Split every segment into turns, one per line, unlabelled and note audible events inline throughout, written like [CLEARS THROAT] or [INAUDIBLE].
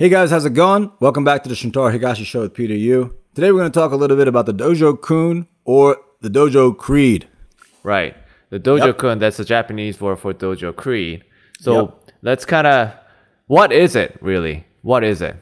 Hey guys, how's it going? Welcome back to the Shintaro Higashi Show with Peter Yu. Today we're going to talk a little bit about the Dojo Kun or the Dojo Creed.
Right. The Dojo
Yep.
Kun, that's the Japanese word for Dojo Creed. So
Yep.
let's kind of, what is it really? What is it?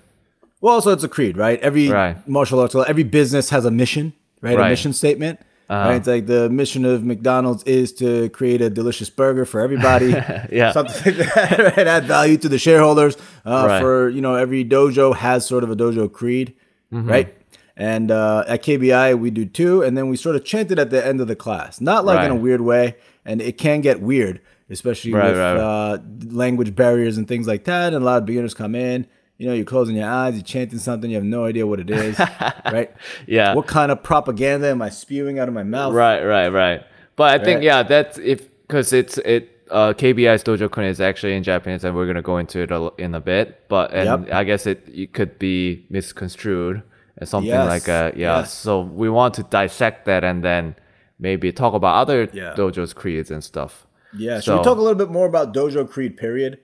Well, so it's a creed, right? Every
Right.
martial arts, every business has a mission, right? A mission statement.
Uh-huh.
Right? It's like the mission of McDonald's is to create a delicious burger for everybody. [LAUGHS]
Yeah.
Something like that, [LAUGHS] right? Add value to the shareholders. Uh,
Right.
For, you know, every dojo has sort of a dojo creed,
Mm-hmm.
right? And uh, at KBI, we do too. And then we sort of chant it at the end of the class. Not like in a weird way. And it can get weird, especially
Right,
with
right, right.
Uh, language barriers and things like that. And a lot of beginners come in. You know, you're closing your eyes, you're chanting something, you have no idea what it is, [LAUGHS] right?
Yeah.
What kind of propaganda am I spewing out of my mouth?
Right, right, right. But I think, yeah, that's if, because it's, it, uh, KBI's Dojo Kun is actually in Japanese and we're going to go into it a in a bit. But, and
Yep.
I guess it, it could be misconstrued as something
Yes,
like a, yeah.
yes.
So we want to dissect that and then maybe talk about other
Yeah.
dojos, creeds and stuff.
Yeah. Should
So-
we talk a little bit more about Dojo Creed, period?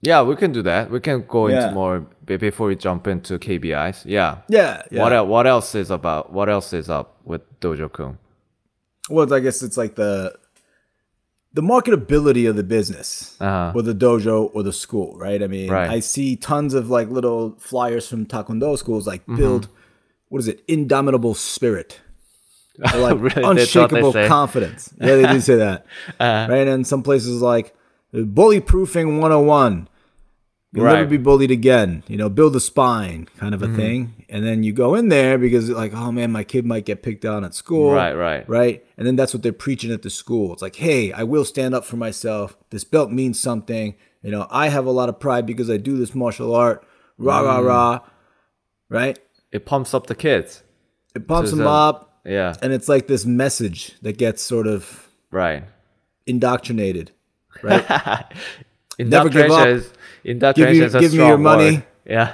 Yeah, we can do that. We can go
Yeah.
into more before we jump into KBIs. Yeah.
Yeah. yeah.
What el- what else is about? What else is up with Dojo Kun?
Well, I guess it's like the the marketability of the business
Uh-huh.
or the dojo or the school, right? I mean,
Right.
I see tons of like little flyers from Taekwondo schools like
Mm-hmm.
build what is it? Indomitable spirit. [LAUGHS] Or like
Really? That's what they
unshakable confidence. Yeah, they do say that. [LAUGHS]
Uh-huh.
right? And some places like bully proofing 101. You'll never be bullied again. You know, build a spine kind
Mm-hmm.
of a thing. And then you go in there because like, oh man, my kid might get picked on at school.
Right, right.
Right. And then that's what they're preaching at the school. It's like, hey, I will stand up for myself. This belt means something. You know, I have a lot of pride because I do this martial art. Rah, rah,
Mm.
rah. Right?
It pumps up the kids.
It pumps
So
them
the-
up.
Yeah.
And it's like this message that gets sort of
Right.
indoctrinated. Right? [LAUGHS]
Indoctrination
give up.
is indoctrination
you-
is
give me your money.
word. [LAUGHS] Yeah.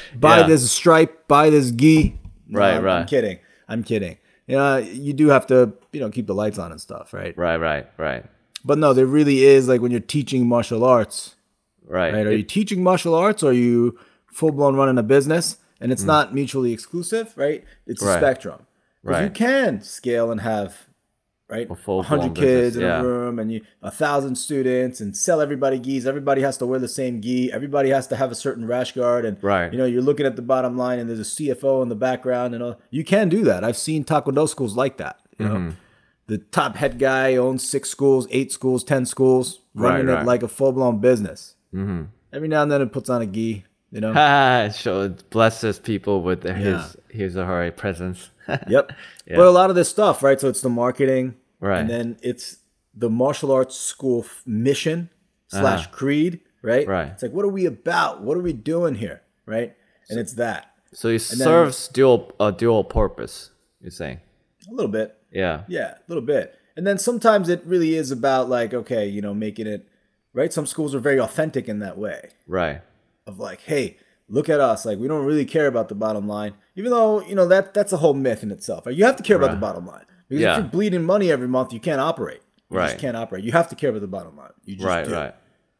[LAUGHS]
buy
Yeah.
this stripe, buy this gi. No,
Right,
I'm, I'm kidding. I'm kidding. You know, you do have to, you know, keep the lights on and stuff, right?
Right, right, right,
But no, there really is like when you're teaching martial arts,
right.
right? Are
It-
you teaching martial arts or are you full blown running a business? And it's hmm. not mutually exclusive, right? It's a spectrum. Right. You can scale and have, right, a
full-blown
hundred kids
business,
in
yeah.
a room and you a thousand students and sell everybody gis. Everybody has to wear the same gi. Everybody has to have a certain rash guard. And
Right.
you know, you're looking at the bottom line and there's a CFO in the background and all. You can do that. I've seen Taekwondo schools like that. You know,
Mm-hmm.
the top head guy owns six schools, eight schools, ten schools, running
Right,
it like a full blown business. Mm-hmm. Every now and then it puts on a gi. You know. [LAUGHS]
so it blesses people with his
Yeah.
his or her presence. [LAUGHS]
Yep. But a lot of this stuff, right? So it's the marketing,
Right.
And then it's the martial arts school f- mission slash creed, right?
Uh-huh. Right.
It's like, what are we about? What are we doing here, right? And it's that
So it serves dual a dual purpose. You're saying,
a little bit,
yeah,
yeah, a little bit. And then sometimes it really is about like, okay, you know, making it right. Some schools are very authentic in that way.
right,
of like, hey, look at us. Like we don't really care about the bottom line, even though you know that that's a whole myth in itself. Right? You have to care about the bottom line because
Yeah.
if you're bleeding money every month, you can't operate. You
Right.
just can't operate. You have to care about the bottom line. You just
right,
do,
right.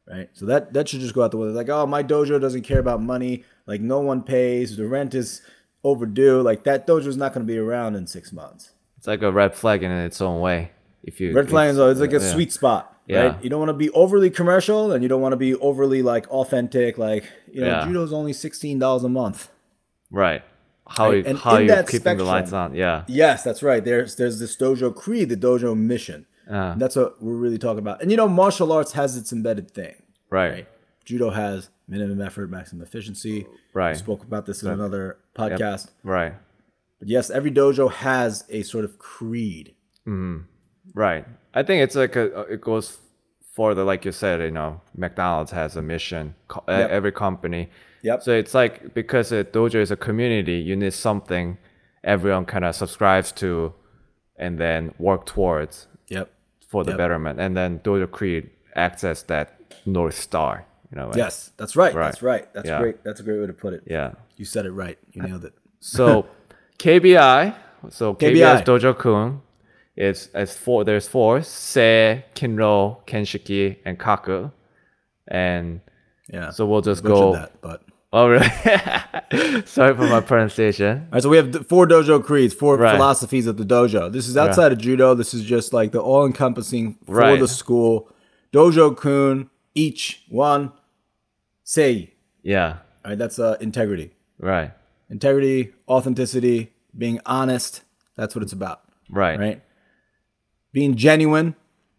right. So that that should just go out the window. Like, oh, my dojo doesn't care about money. Like no one pays. The rent is overdue. Like that dojo is not going to be around in six months.
It's like a red flag in its own way. If you
Red flag is it's like a
yeah.
sweet spot.
Yeah.
Right? You don't want to be overly commercial and you don't want to be overly like authentic. Like, you know,
Yeah.
judo's only $16 a month.
right. How
Right,
you how you keeping the lights
spectrum-
on? Yeah,
Yes, that's right. There's there's this dojo creed, the dojo mission.
Uh.
That's what we're really talking about. And you know, martial arts has its embedded thing.
right,
Judo has minimum effort, maximum efficiency.
Right.
We spoke about this in another podcast.
right,
But yes, every dojo has a sort of creed.
Right. I think it's like a uh, it goes further, like you said. You know, McDonald's has a mission. co-
Yep.
Every company.
Yep.
So it's like because a dojo is a community, you need something everyone kind of subscribes to, and then work towards
Yep.
for the
Yep.
betterment. And then Dojo Creed acts as that north star. You know.
Yes, that's right.
Right.
That's right. That's
Yeah.
great. That's a great way to put it.
Yeah.
You said it right. You uh, nailed it.
So [LAUGHS] KBI, so KBI's
KBI.
Dojo Kun is as four. There's four: Se, Kinro, Kenshiki, and Kaku. And
Yeah.
so we'll just go.
that, but
Oh, really? [LAUGHS] Sorry for my pronunciation.
All right, so we have four dojo creeds, four
Right.
philosophies of the dojo. This is outside of judo. This is just like the all-encompassing for
Right.
the school. Dojo kun, each one, say.
Yeah.
All right, that's uh, integrity.
Right.
Integrity, authenticity, being honest. That's what it's about.
Right.
right? Being genuine.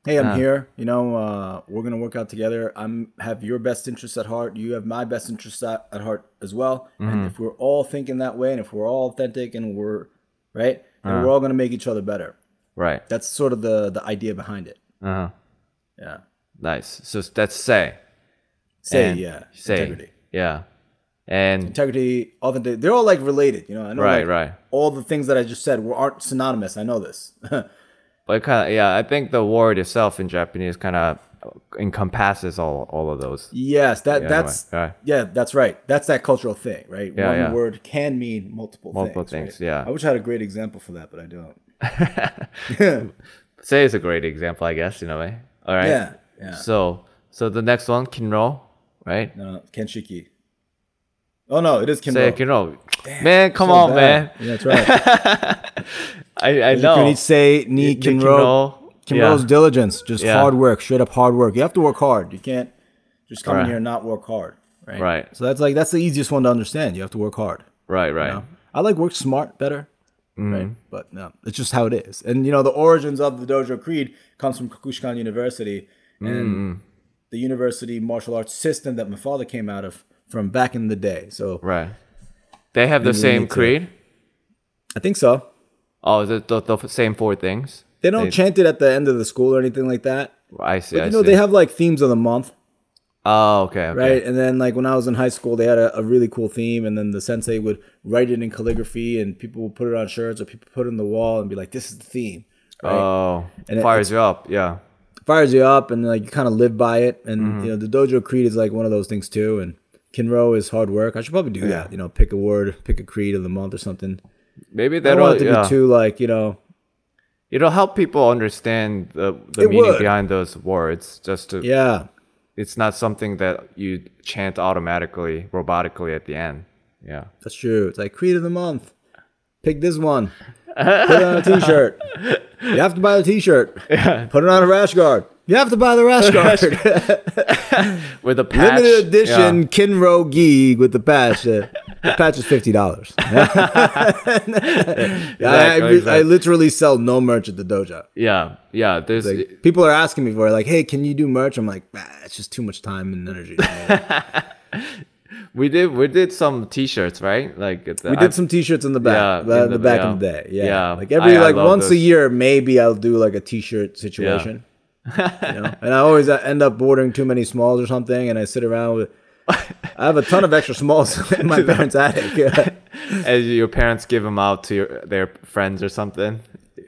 Hey, I'm
Uh.
here. You know, uh, we're gonna work out together. I'm have your best interests at heart. You have my best interests at, at heart as well.
Mm-hmm.
And if we're all thinking that way, and if we're all authentic, and we're right, then
Uh.
we're all gonna make each other better.
Right.
That's sort of the the idea behind it.
Uh huh.
Yeah.
Nice. So that's say.
Say
And
yeah.
Say.
Integrity.
Yeah. And
Integrity, authentic. They're all like related. You know. I know
right,
like,
right.
all the things that I just said were aren't synonymous. I know this. [LAUGHS]
But kind of yeah, I think the word itself in Japanese kind of encompasses all all of those.
yes, that
Yeah,
that's
right, right.
yeah, that's right. That's that cultural thing, right?
Yeah,
One
yeah.
word can mean multiple,
Multiple
things.
things,
right?
yeah.
I wish I had a great example for that, but I don't. [LAUGHS]
Say is a great example, I guess, in a way. All right.
Yeah, yeah.
So so the next one, kinro, right?
No, Kenshiki. Oh no, it is Kinro.
Say kinro. Man, come
So
on,
bad.
man.
Yeah, that's right. [LAUGHS]
I I
You
know.
can say ni
The
Kinro. Kinro's
yeah.
diligence, just
Yeah.
hard work, straight up hard work. You have to work hard. You can't just come in here and not work hard. Right.
Right.
So that's like that's the easiest one to understand. You have to work hard.
Right, right.
you know? I like work smart better.
Mm-hmm.
Right. But no, it's just how it is. And you know, the origins of the Dojo Creed comes from Kokushikan University and
Mm-hmm.
the university martial arts system that my father came out of from back in the day. So
Right. They have the same
need to-
creed.
I think so.
Oh, is it the, the same four things?
They don't chant it at the end of the school or anything like that.
I see.
But
I
you know,
see.
they have like themes of the month.
Oh, okay, okay.
right? And then like when I was in high school, they had a, a really cool theme, and then the sensei would write it in calligraphy, and people would put it on shirts or people put it in the wall and be like, "This is the theme." Right?
Oh,
And it-
fires you up. Yeah.
Fires you up, and like you kind of live by it. And
Mm-hmm.
you know, the dojo creed is like one of those things too. And Kinro is hard work. I should probably do that. You know, pick a word, pick a creed of the month or something.
Maybe
I
that'll
don't want it to
yeah.
be too like you know.
It'll help people understand the, the
It
meaning
would.
behind those words. Just to,
Yeah,
it's not something that you chant automatically, robotically at the end. Yeah.
that's true. It's like creed of the month. Pick this one. Put it on a t-shirt. [LAUGHS] You have to buy the t-shirt. Put it on a rash guard. You have to buy the rash [LAUGHS] guard.
With a [LAUGHS] patch.
Limited edition
Yeah.
Kinro gi with the patch. Patch is fifty dollars. [LAUGHS] I, I,
exactly.
I literally sell no merch at the dojo.
Yeah. Yeah. There's
Like, people are asking me for it, like, "Hey, can you do merch?" I'm like, "Nah, it's just too much time and energy." [LAUGHS]
we did we did some t-shirts, right? Like the,
we did some T-shirts in the back,
Yeah,
uh,
in
the,
the-
back
yeah.
in the day. Yeah,
Yeah,
like every
I- I
like
love
once a year, maybe I'll do like a T-shirt situation. you know? [LAUGHS] And I always uh, end up ordering too many smalls or something, and I sit around with. I have a ton of extra smalls [LAUGHS] in my [LAUGHS] parents' attic. [LAUGHS]
as your parents give them out to your, their friends or something.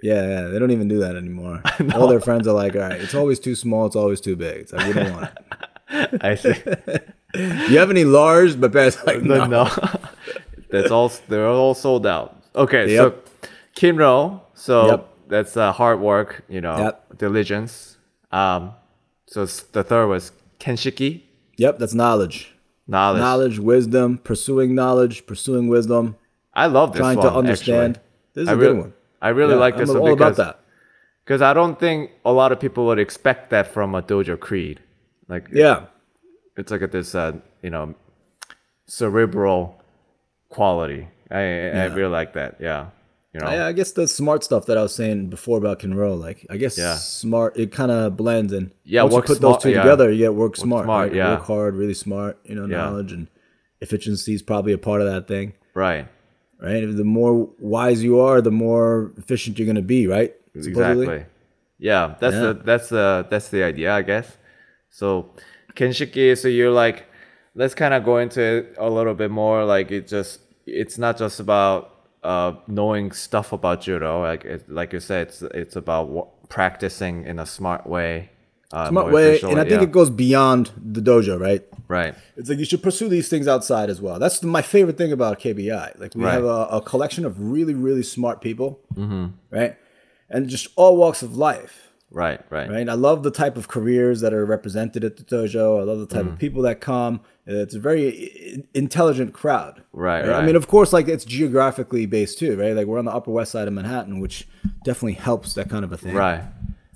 Yeah, yeah, they don't even do that anymore. All their friends are like, "All right, it's always too small. It's always too big." It's like we don't want it.
I see.
You have any large? My parents are like,
no,
"No."
no. that's all. They're all sold out. Okay,
Yep.
so Kinro. So
Yep.
that's uh, hard work. You know,
Yep.
diligence. Um, so the third was Kenshiki,
Yep, that's knowledge.
knowledge.
Knowledge, wisdom, pursuing knowledge, pursuing wisdom,
I love this
trying
one.
to understand.
Actually.
This is
I
a
really,
good one.
I really
Yeah,
like this
I'm
one
all
because
about that.
because I don't think a lot of people would expect that from a dojo creed. Like
Yeah,
it's like a, this uh, you know cerebral quality. I I really like that. Yeah, you know.
I, I guess the smart stuff that I was saying before about Kinro, like I guess
Yeah.
smart, it kind of blends and
Yeah,
once you put
smart,
those two
yeah.
together, you get work smart,
smart,
right?
yeah.
work hard, really smart. You know,
Yeah.
knowledge and efficiency is probably a part of that thing.
right.
right? The more wise you are, the more efficient you're gonna be, right? Supposedly.
Exactly. Yeah, that's
Yeah.
the that's the that's the idea, I guess. So Kenshiki, so you're like, let's kind of go into it a little bit more. Like it just, it's not just about uh, knowing stuff about judo. Like it, like you said, it's it's about wa- practicing in a smart way. Uh,
Smart way, and I think
yeah.
it goes beyond the dojo, right?
right.
It's like you should pursue these things outside as well. That's my favorite thing about KBI. Like we
Right.
have a, a collection of really, really smart people, right? And just all walks of life,
Right, right,
right? I love the type of careers that are represented at the dojo. I love the type of people that come It's a very intelligent crowd.
Right,
I
right.
mean, of course, like it's geographically based too, right? Like we're on the Upper West Side of Manhattan, which definitely helps that kind of a thing.
Right.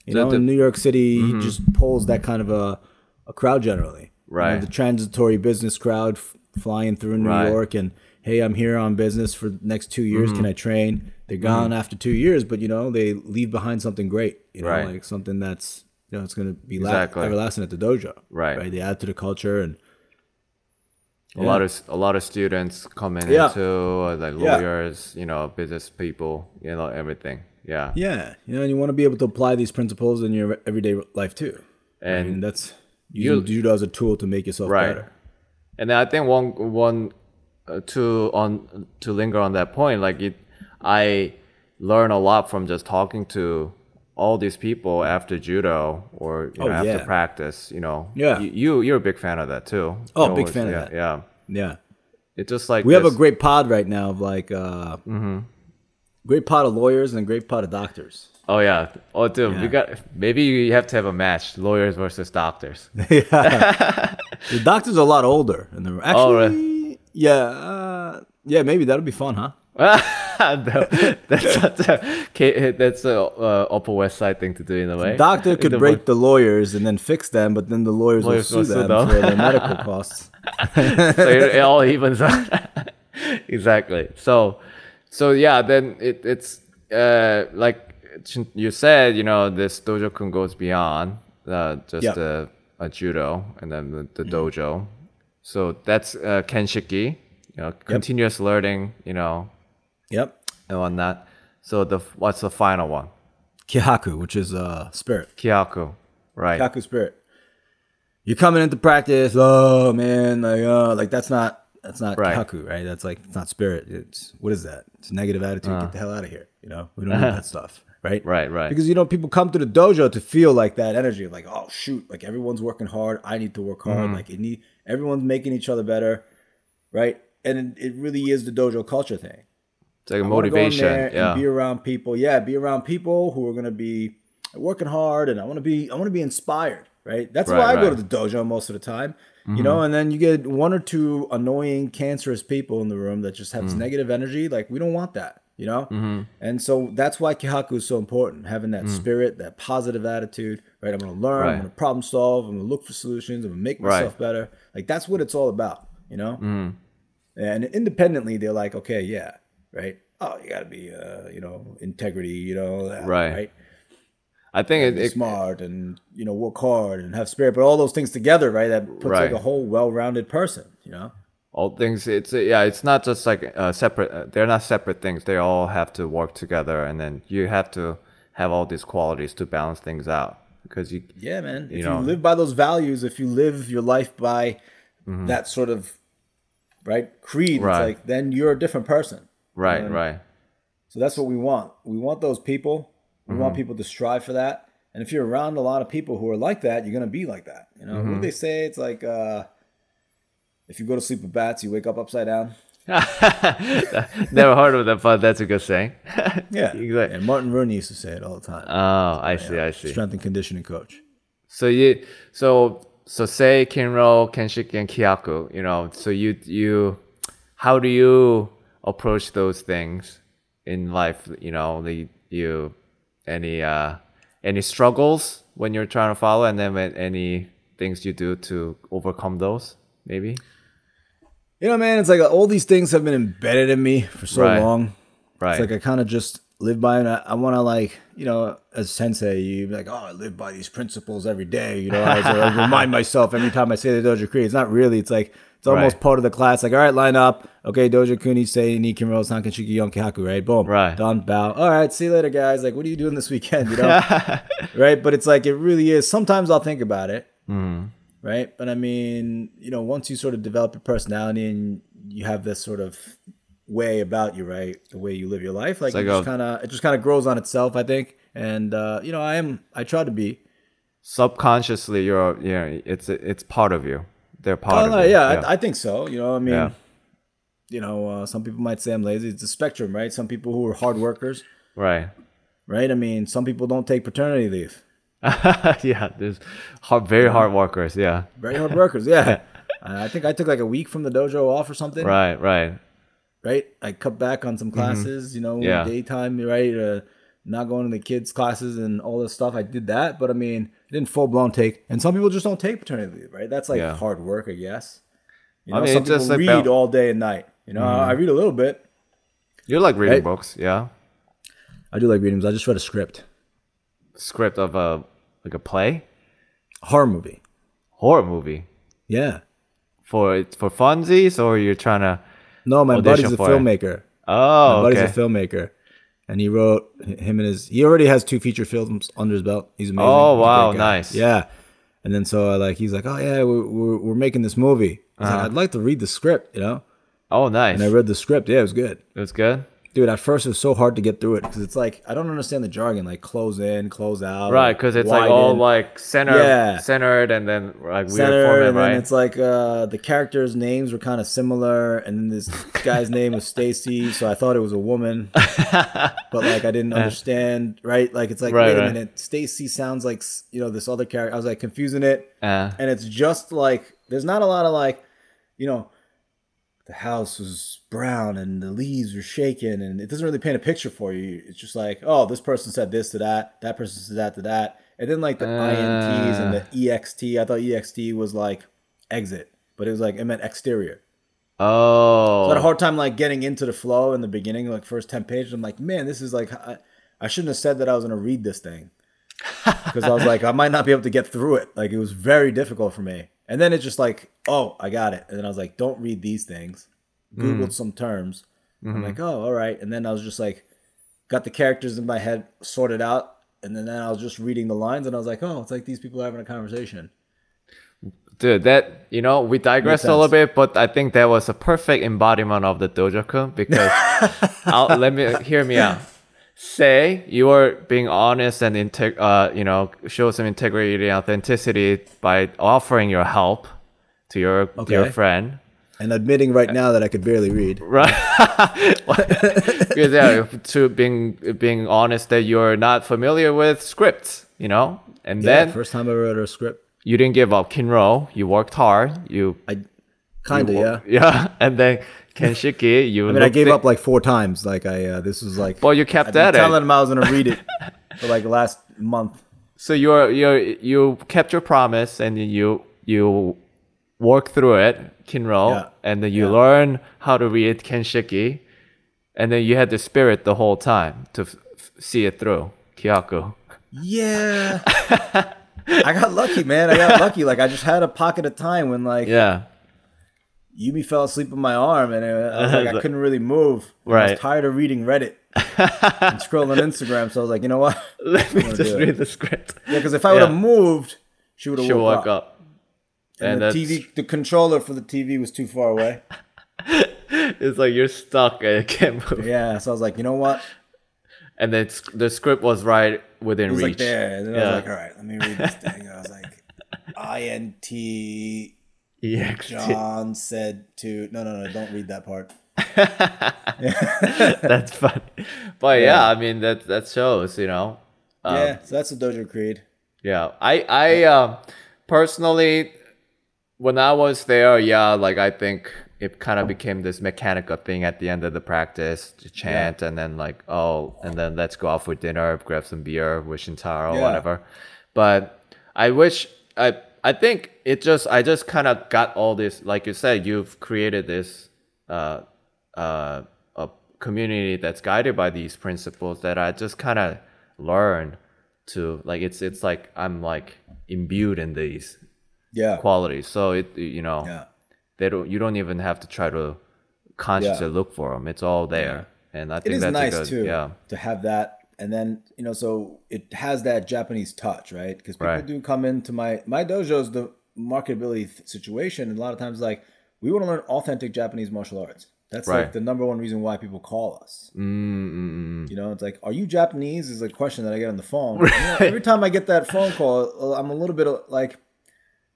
You
The-
know,
the-
in New York City, just pulls that kind of a, a crowd generally. You know,
Right.
the transitory business crowd f- flying through New
Right.
York and, hey, I'm here on business for the next two years.
Mm-hmm.
Can I train? They're gone after two years, but, you know, they leave behind something great. You know,
Right.
like something that's, you know, it's going to be la-
Exactly.
everlasting at the dojo.
Right.
Right. They add to the culture and,
A lot of a lot of students coming
Yeah.
into uh, like
Yeah.
lawyers, you know, business people, you know, everything. Yeah.
yeah, you know, and you want to be able to apply these principles in your everyday life too.
And
And that's using judo as a tool to make yourself
Right.
better.
And I think one one uh, to on to linger on that point, like it, I learn a lot from just talking to all these people after judo or you know,
Oh,
after
yeah.
practice. You know,
Yeah.
you, you you're a big fan of that too.
Oh, big
always-
fan of
yeah,
that.
Yeah,
Yeah.
it's just like
We have a great pod right now of like uh great pod of lawyers and a great pod of doctors.
Oh yeah. Oh dude, we got maybe you have to have a match, lawyers versus doctors. [LAUGHS]
The doctors are a lot older and they're actually
Oh, really?
yeah, uh, yeah, maybe that'll be fun, huh? [LAUGHS] [LAUGHS]
No, that's [LAUGHS] such a that's a uh, Upper West Side thing to do in a way.
Doctor could
The-
break the lawyers and then fix them, but then the lawyers,
Lawyers
will sue them,
them.
for their medical [LAUGHS] costs.
so it, it all evens out. exactly. So, so yeah, then it, it's uh, like you said, you know, this dojo kun goes beyond uh, just
Yep.
a, a judo and then the, the dojo. So that's uh, kenshiki, you know, continuous learning, you know,
Yep.
and that. So the what's the final one?
Kihaku, which is uh spirit.
Kyaku, right?
Kaku spirit. You're coming into practice, oh man, like uh like that's not that's not
Right.
kaku, right? That's like it's not spirit. It's what is that? It's a negative attitude. Get the hell out of here. You know, we don't need that [LAUGHS] stuff, right?
Uh. Right, right.
Because you know, people come to the dojo to feel like that energy, like oh shoot, like everyone's working hard. I need to work hard.
Mm-hmm.
Like it need everyone's making each other better, right? And it, it really is the dojo culture thing.
It's like a
I wanna go in
motivation. Yeah.
be around people. Yeah, be around people who are gonna be working hard, and I want to be I want to be inspired. Right. That's
Right,
why I go to the dojo most of the time. You mm-hmm. know, and then you get one or two annoying, cancerous people in the room that just have
Mm.
this negative energy. Like we don't want that. You know, mm-hmm. and so that's why kihaku is so important. Having that mm. spirit, that positive attitude. Right. I'm gonna learn.
Right.
I'm gonna problem solve. I'm gonna look for solutions. I'm gonna make
Right.
myself better. Like that's what it's all about. You know. Mm. And independently, they're like, okay, yeah, right. Oh, you gotta be, uh, you know, integrity, you know, that,
Right.
right.
I think it, it
smart and you know work hard and have spirit, but all those things together, right? That puts
Right.
like a whole well-rounded person, you know.
all things it's yeah it's not just like uh, separate uh, they're not separate things they all have to work together and then you have to have all these qualities to balance things out because you
Yeah, man. If you, live by those values, if you live your life by
Mm-hmm.
that sort of right creed,
Right.
it's like then you're a different person.
Right right
So that's what we want. We want those people. We
Mm-hmm.
want people to strive for that. And if you're around a lot of people who are like that, you're gonna be like that. You know
Mm-hmm.
what they say? It's like uh, if you go to sleep with bats, you wake up upside down. [LAUGHS]
never heard of that but that's a good saying [LAUGHS]
Yeah, [LAUGHS]
Exactly.
And Martin Rooney used to say it all the time.
oh i see i see
Strength and conditioning coach.
so you so so say kinro kenshiki and kyaku you know so you you how do you approach those things in life you know the you any uh any struggles when you're trying to follow and then any things you do to overcome those maybe
You know, man, it's like all these things have been embedded in me for so
Right.
long.
right
It's like I kind of just live by it. I, I want to like, you know, as sensei, you like, oh, I live by these principles every day. You know, I, I remind [LAUGHS] myself every time I say the Dojo Creed. It's not really. It's like it's almost
Right.
part of the class. Like, all right, line up. Okay, Dojo Kuni say Nikinro Sankanshiki Yonkihaku. Right, boom.
Right.
Done. Bow. All right, see you later, guys. Like, what are you doing this weekend? You know, [LAUGHS] right? But it's like it really is. Sometimes I'll think about it. Right. But I mean, you know, once you sort of develop your personality and you have this sort of way about you, right? The way you live your life, like,
like
it just kind of it just kind of grows on itself, I think. And uh, you know, I am I try to be.
subconsciously you're yeah it's it's part of you they're part
Oh,
of
no,
you
yeah, I, I think so. You know, I mean,
Yeah.
you know, uh, some people might say I'm lazy. It's a spectrum, right? Some people who are hard workers,
right
right? I mean, some people don't take paternity leave. [LAUGHS]
yeah there's hard, very hard workers yeah
Very hard workers, yeah. [LAUGHS] I think I took like a week from the dojo off or something.
right, right.
right? I cut back on some classes, you know,
Mm-hmm. Yeah.
daytime, right? Uh, not going to the kids' classes and all this stuff. I did that, but I mean, didn't full blown take. And some people just don't take paternity leave, right? That's like
Yeah.
hard work, I guess. You
I
know,
mean,
some
just
people read
about-
all day and night. You know, mm-hmm. I read a little bit.
You like reading
Right.
books, yeah?
I do like readings. I just read a script,
Script of a like a play,
horror movie.
horror movie
Yeah.
for for funsies, or you're trying to.
No, my buddy's a
for it.
filmmaker.
Oh,
My buddy's
okay.
a filmmaker. And he wrote him and his. He already has two feature films under his belt. He's amazing.
Oh, wow, nice.
Yeah. And then so I like he's like, oh yeah, we're we're, we're making this movie.
Uh-huh.
like, I'd like to read the script, you know.
oh, nice.
And I read the script. Yeah, it was good,
it was good.
Dude. At first, it was so hard to get through it because it's like I don't understand the jargon, like close in, close out,
Right, because it's like all
widen,
like center,
Yeah.
centered, and then like weird
center,
format,
and then it's like uh, the characters' names were kind of similar, and then this [LAUGHS] guy's name was Stacy, so I thought it was a woman, [LAUGHS] but like I didn't understand, right? Like it's like
Right,
wait a minute, Stacy sounds like you know this other character. I was like confusing it,
Uh,
and it's just like there's not a lot of like, you know, the house was brown and the leaves were shaking, and it doesn't really paint a picture for you. It's just like, oh, this person said this to that, that person said that to that, and then like the ints and the uh. ext. I thought ext was like exit, but it was like it meant exterior.
oh,
So I had a hard time like getting into the flow in the beginning, like first ten pages. I'm like, man, this is like I, I shouldn't have said that I was gonna read this thing because I was like, I might not be able to get through it. Like it was very difficult for me. And then it's just like, oh, I got it. And then I was like, don't read these things. Googled mm. some terms. I'm mm-hmm. like, oh, all right. And then I was just like, got the characters in my head sorted out. And then I was just reading the lines, and I was like, oh, it's like these people are having a conversation.
dude. That you know, we digressed a little bit, but I think that was a perfect embodiment of the dojo because [LAUGHS] I'll, let me hear me out. Say you are being honest and integ- uh, you know, show some integrity and authenticity by offering your help to your to your friend.
And admitting right now that I could barely read. [LAUGHS]
Right. [LAUGHS] because yeah, to being being honest that you're not familiar with scripts, you know, and
Yeah,
then
first time I wrote a script.
you didn't give up Kinro. You worked hard. You
I kind of, yeah. [LAUGHS]
yeah, and then Kenshiki, [LAUGHS] you.
I mean, I gave
it-
up like four times. Like I, uh, this was like.
Well, you kept
I've been
at
telling
it.
him I was gonna read it [LAUGHS] for like the last month.
So you're you you kept your promise, and you you work through it, Kinro,
Yeah.
and then you
Yeah.
learn how to read Kenshiki, and then you had the spirit the whole time to f- f- see it through. Kyaku.
Yeah, [LAUGHS] I got lucky, man. I got lucky. Like I just had a pocket of time when like
Yeah.
Yumi fell asleep on my arm, and I was like I [LAUGHS] couldn't really move. And I
Right.
was tired of reading Reddit [LAUGHS] and scrolling Instagram, so I was like, you know what? [LAUGHS]
Let me just read the script.
Yeah, because if I would have
Yeah.
moved, she would have
She'll
woke up.
up.
And,
And
the TV, the controller for the TV was too far away.
it's like you're stuck and you can't move.
Yeah, so I was like, you know what?
And then the script was right within
It was
reach.
like there, and then I
Yeah.
was like, all right, let me read this thing. I was like, I N T
EXT.
John said to no no no don't read that part. [LAUGHS]
That's funny. But yeah.
Yeah.
I mean that that shows, you know. Um,
yeah, so that's the Dojo Creed.
Yeah, I I um personally, when I was there, yeah, like I think it kind of became this mechanical thing at the end of the practice to chant and then like oh and then let's go out for dinner, grab some beer with Shintaro or
Yeah.
whatever. But I wish I I think it just I just kind of got all this like you said you've created this uh uh a community that's guided by these principles that I just kind of learned to like it's it's like I'm like imbued in these
Yeah,
qualities. So it you know
yeah,
they don't you don't even have to try to consciously look for them. It's all there, and I think
is
that's
nice
good
too
yeah.
to have that, and then you know, so it has that Japanese touch, right? Because people
Right.
do come into my my dojo's the marketability th- situation, and a lot of times like we want to learn authentic Japanese martial arts. That's
Right.
like the number one reason why people call us.
Mm-mm.
You know, it's like, are you Japanese? Is a question that I get on the phone. You know, every time I get that phone call, uh, I'm a little bit uh, like,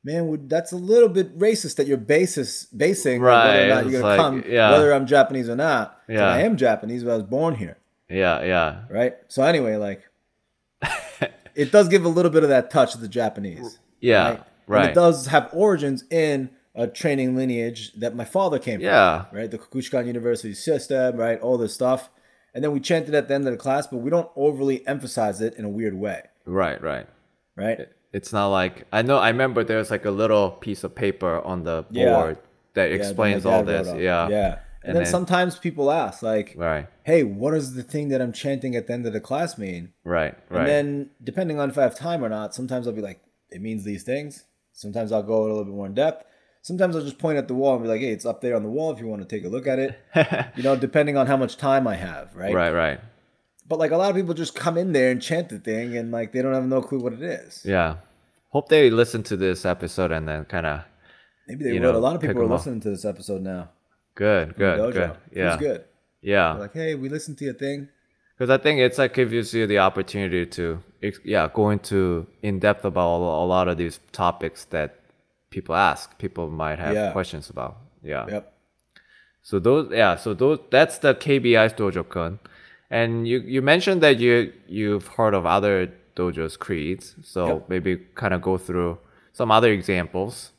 man, would, that's a little bit racist that you're basis basing like, whether or
Right,
not you're gonna
like,
come,
yeah.
whether I'm Japanese or not.
Yeah.
I am Japanese, but I was born here,
yeah yeah
right? So anyway, like, [LAUGHS] it does give a little bit of that touch of the Japanese.
yeah
right?
right,
And it does have origins in a training lineage that my father came
Yeah.
from, right? The Kokushikan University system, right? All this stuff. And then we chanted at the end of the class, but we don't overly emphasize it in a weird way,
Right, right.
right?
It's not like I know. I remember there's like a little piece of paper on the board that
Yeah, that
explains
my
all this. Yeah,
Yeah. And,
And
then,
then-
sometimes people ask, like,
Right,
hey, what does the thing that I'm chanting at the end of the class mean?
right, right.
And then, depending on if I have time or not, sometimes I'll be like, it means these things. Sometimes I'll go a little bit more in depth. Sometimes I'll just point at the wall and be like, hey, it's up there on the wall if you want to take a look at it. [LAUGHS] you know, depending on how much time I have, right?
right, right.
But like a lot of people just come in there and chant the thing and like they don't have no clue what it is.
Yeah. Hope they listen to this episode and then kind of
Maybe they would.
know,
a lot of people are
up.
listening to this episode now.
Good, good,
Dojo.
good. Yeah,
It's good.
yeah.
They're like, hey, we listened to your thing.
Because I think it's like gives you the opportunity to, yeah, go into in depth about a lot of these topics that people ask, people might have
Yeah.
questions about. Yeah.
Yep.
So those, yeah, so those that's the KBI's dojo-kun, and you you mentioned that you you've heard of other dojos creeds, so
Yep.
maybe kind of go through some other examples.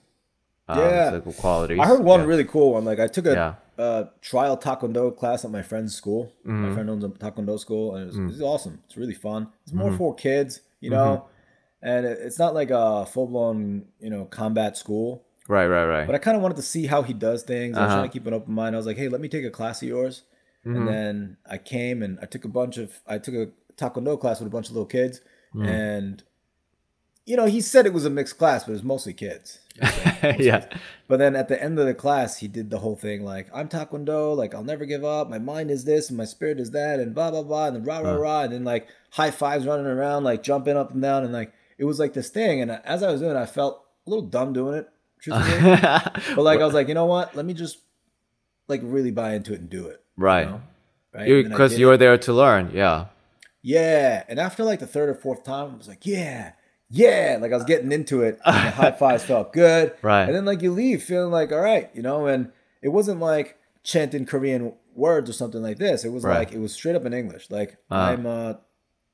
Um,
Yeah.
physical qualities.
I heard one
Yeah.
really cool one. Like I took a
Yeah.
uh, trial taekwondo class at my friend's school.
Mm-hmm.
My friend owns a taekwondo school, and it was,
Mm.
it awesome. It's really fun. It's more for kids, you know,
Mm-hmm.
and it, it's not like a full blown you know combat school.
Right, right, right.
But I kind of wanted to see how he does things. I was
Uh-huh.
trying to keep an open mind. I was like, hey, let me take a class of yours.
Mm-hmm.
And then I came and I took a bunch of I took a taekwondo class with a bunch of little kids,
Mm.
and you know he said it was a mixed class, but it was mostly kids.
Yeah, [LAUGHS]
But then at the end of the class, he did the whole thing like, I'm Taekwondo, like, I'll never give up. My mind is this, and my spirit is that, and blah, blah, blah, and then rah, rah, rah. And then like high fives running around, like jumping up and down. And like, it was like this thing. And as I was doing it, I felt a little dumb doing it, truthfully. [LAUGHS] but like, I was like, you know what? Let me just like really buy into it and do it. you
right.
know? Right? And then I
Because you were there to learn. Yeah.
Yeah. And after like the third or fourth time, I was like, yeah, yeah. Like I was getting into it. [LAUGHS] The high fives felt good.
Right.
And then like you leave feeling like, all right, you know, and it wasn't like chanting Korean words or something like this. It was
Right.
like, it was straight up in English. Like
Uh.
I'm a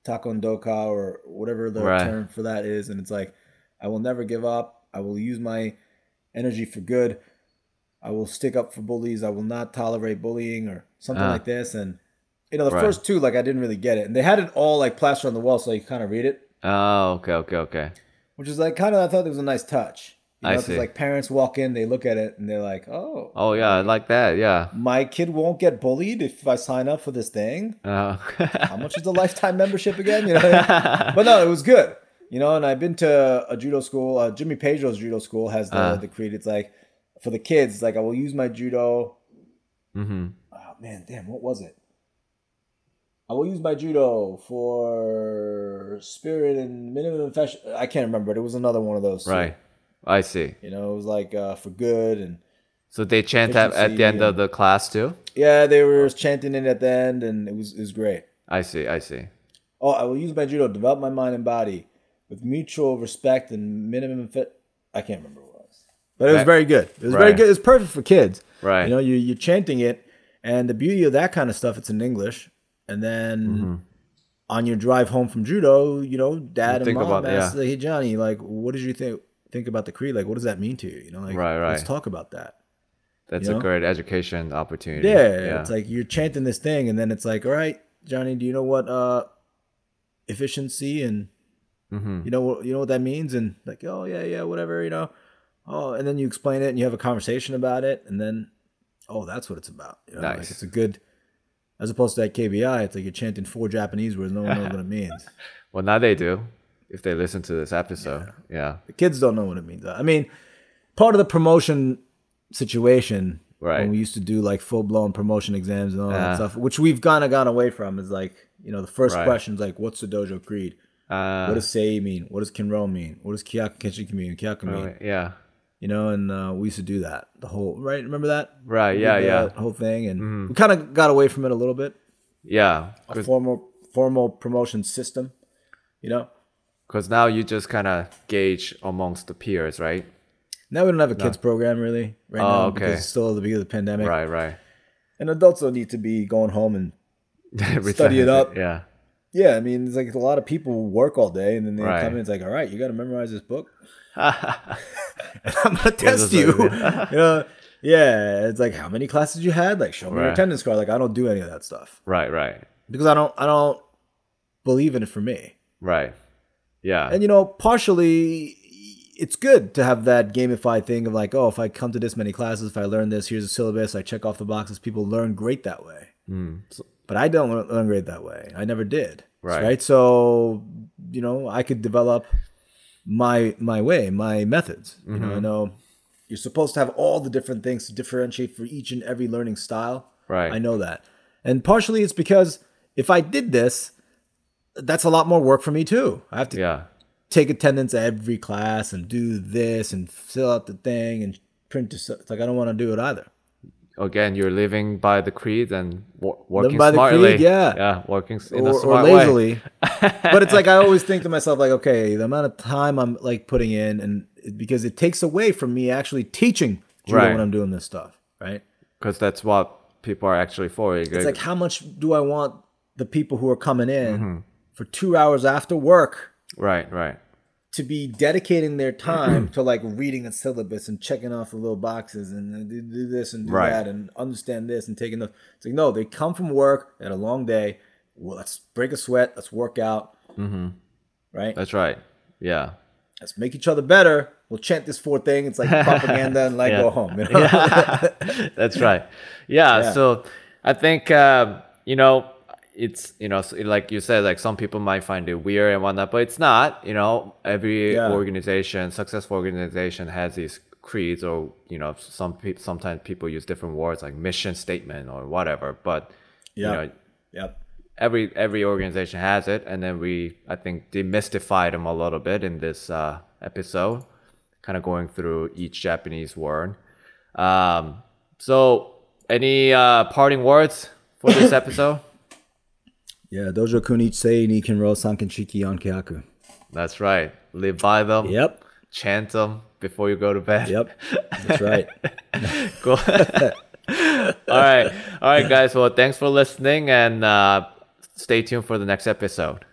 taekwondoka or whatever the
Right.
term for that is. And it's like, I will never give up. I will use my energy for good. I will stick up for bullies. I will not tolerate bullying or something
Ah.
like this. And you know, the
Right.
first two, like I didn't really get it, and they had it all like plastered on the wall, so you kind of read it,
Oh, okay, okay, okay.
which is like kind of I thought it was a nice touch. You
I see.
like parents walk in, they look at it, and they're like, "Oh,
Oh yeah, I like that. Yeah.
my kid won't get bullied if I sign up for this thing. [LAUGHS]
Uh,
How much is the lifetime membership again?" You know, [LAUGHS] but no, it was good. You know, and I've been to a judo school. Uh, Jimmy Pedro's judo school has the
Ah.
the creed. It's like for the kids. Like I will use my judo
Mm-hmm.
oh man, damn, what was it? I will use my judo for spirit and minimum infection. I can't remember, but it was another one of those.
Right. I see.
You know, it was like uh, for good and
So they chant at, at the end of the class too.
yeah, they were chanting it at the end, and it was it was great.
I see. I see.
Oh, I will use my judo to develop my mind and body with mutual respect and minimum fit. I can't remember what it was, but it was very good. It was very good. It's perfect for kids.
Right.
You know, you you're chanting it, and the beauty of that kind of stuff, it's in English, and then.
Mm-hmm.
On your drive home from judo, you know, dad and mom
about-
asked,
yeah.
"Hey Johnny, like, what did you think think about the creed? Like, what does that mean to you? You know, like,
Right,
let's talk about that."
That's
You
a
know?
great education opportunity.
Yeah, it's like you're chanting this thing, and then it's like, all right, Johnny, do you know what uh efficiency and
hmm
you know what you know what that means? And like, oh yeah, yeah, whatever, you know. Oh, and then you explain it, and you have a conversation about it, and then, oh, that's what it's about. You know? Like,
Nice.
it's a good, as opposed to that KBI, it's like you're chanting four Japanese words, no one knows what it means. [LAUGHS]
Well, now they do. If they listen to this episode, yeah.
The kids don't know what it means. I mean, part of the promotion situation
Right.
when we used to do like full blown promotion exams and all
Yeah.
that stuff, which we've kind of gone away from, is like you know the first
Right.
question's like, "What's the dojo creed?
Uh,
what does sei mean? What does kinro mean? What does kyaku kenshin mean? Kyaku mean?
right, yeah.
You know?" And uh, we used to do that the whole right. Remember that?
Right. Yeah. Yeah.
whole thing, and
Mhm.
we kind of got away from it a little bit.
Yeah.
A formal formal promotion system, you know.
Because now you just kind of gauge amongst the peers, right?
Now we don't have a kids program really right
Oh,
now
okay.
because it's still at the beginning of the pandemic.
Right. Right.
And adults don't need to be going home and [LAUGHS] Study it up.
Yeah.
Yeah, I mean, it's like a lot of people work all day, and then they
Right.
come in. It's like, all right, you got to memorize this book. And [LAUGHS] [LAUGHS] I'm gonna test you. [LAUGHS] you know, yeah. It's like, how many classes you had? Like, show me your attendance card. Like, I don't do any of that stuff
right, right,
because I don't. I don't believe in it for me.
right. Yeah.
And you know, partially, it's good to have that gamified thing of like, oh, if I come to this many classes, if I learn this, here's a syllabus, I check off the boxes. People learn great that way.
Mm. So-
But I don't learn- great that way. I never did.
Right.
Right. So, you know, I could develop my my way, my methods. You
Mm-hmm.
know, I know you're supposed to have all the different things to differentiate for each and every learning style.
Right.
I know that. And partially it's because if I did this, that's a lot more work for me too. I have to
yeah.
take attendance at every class and do this and fill out the thing and print this. It's like I don't want to do it either.
Again, you're living by the creed and wo- working
by the creed,
smartly.
yeah.
Yeah, working in a
or, or
smart way.
lazily. [LAUGHS] but it's like I always think to myself, like, okay, the amount of time I'm like putting in, and because it takes away from me actually teaching judo
Right.
when I'm doing this stuff, right?
Because that's what people are actually for.
It's like how much do I want the people who are coming in
Mm-hmm.
for two hours after work
right, right.
To be dedicating their time [CLEARS THROAT] to like reading a syllabus and checking off the little boxes and uh, do, this and do
Right.
that and understand this and taking the. It's like no, they come from work at a long day. Well, let's break a sweat. Let's work out. Mm-hmm. Right.
That's right. Yeah.
let's make each other better. We'll chant this four thing. It's like [LAUGHS] propaganda and like
Yeah.
go home. You [LAUGHS] know? [LAUGHS]
That's right. Yeah,
Yeah.
So I think um, you know it's you know like you said like some people might find it weird and whatnot, but it's not. You know, every
Yeah.
organization, successful organization, has these creeds or you know some people sometimes people use different words like mission statement or whatever. But
Yeah.
you know
yep.
every every organization has it and then we i think demystified them a little bit in this uh, episode kind of going through each japanese word um, so any uh, parting words for this [LAUGHS] episode
Yeah. Dojo kunichi sei ni kenro sanken shiki yankeaku.
that's right live by them
Yep.
chant them before you go to bed
Yep. That's right. [LAUGHS]
cool [LAUGHS] all right all right guys well thanks for listening and uh, stay tuned for the next episode